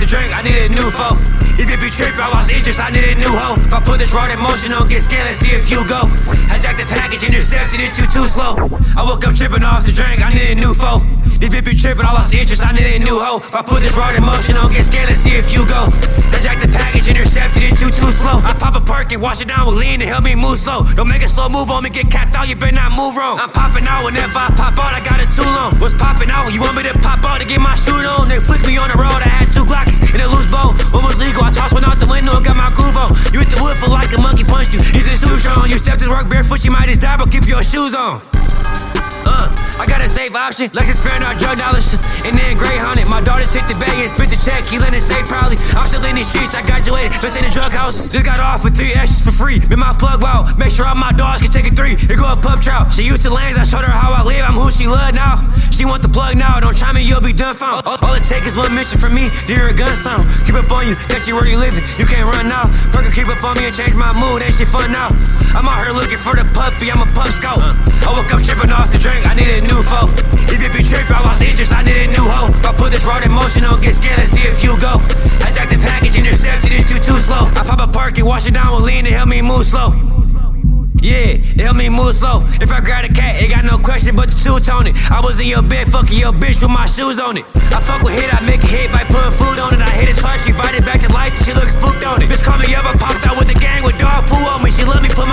the drink, I needed a new foe. If it be trip, I lost interest, I needed a new hoe. If I put this rod in motion, don't get scared, let's see if you go. I Hijack the package, intercepted it too, too slow. I woke up tripping off the drink, I needed a new foe. If it be tripping, I lost interest, I needed a new hoe. If I put this rod in motion, don't get scared, let's see if you go. I Hijack the package, intercepted it too, too slow. I pop a perk and wash it down with lean to help me move slow. Don't make a slow move on me, get capped out, you better not move wrong. I'm popping out whenever I pop out, I got it too long. What's popping out? You want me to pop out to get my shoot on? They flick me on the road, For like a monkey punched you. He's just too strong. You stepped to work barefoot, you might just die, but keep your shoes on. Uh, I got a safe option. Lexus sparing our drug dollars. And then Greyhound it. My daughter took the bag and spent the check. He let it say proudly. I'm still in these streets. I graduated. Been in the drug house. Just got off with three extras for free. Been my plug wow. Make sure all my dogs can take a three. Here go a pub trout. She used to lanes. I showed her how I live. I'm who she love now. She want the plug now. Don't try me, you'll be done found. All, all it take is one mention from me. Hear a gun sound. Keep up on you. Get you where you living. You can't run now. Perker keep up on me and change my mood. Ain't shit fun now. I'm out here looking for the puppy. I'm a pup scout. I woke up tripping off the drink. I needed a new foe. If it be trip, I lost interest. I need a new hoe. If I put this rod in motion, don't get scared. Let's see if you go. I Hijack the package, intercepted it too too slow. I pop a park and wash it down with lean to help me move slow. Yeah, it help me move slow. If I grab a cat, it got no question but the two tone it. I was in your bed, fucking your bitch with my shoes on it. I fuck with hit, I make a hit by putting food on it. I hit his heart, she it back to life, she looks spooked on it. Bitch call me up, I popped out with the gang with dog poo on me. She love me, put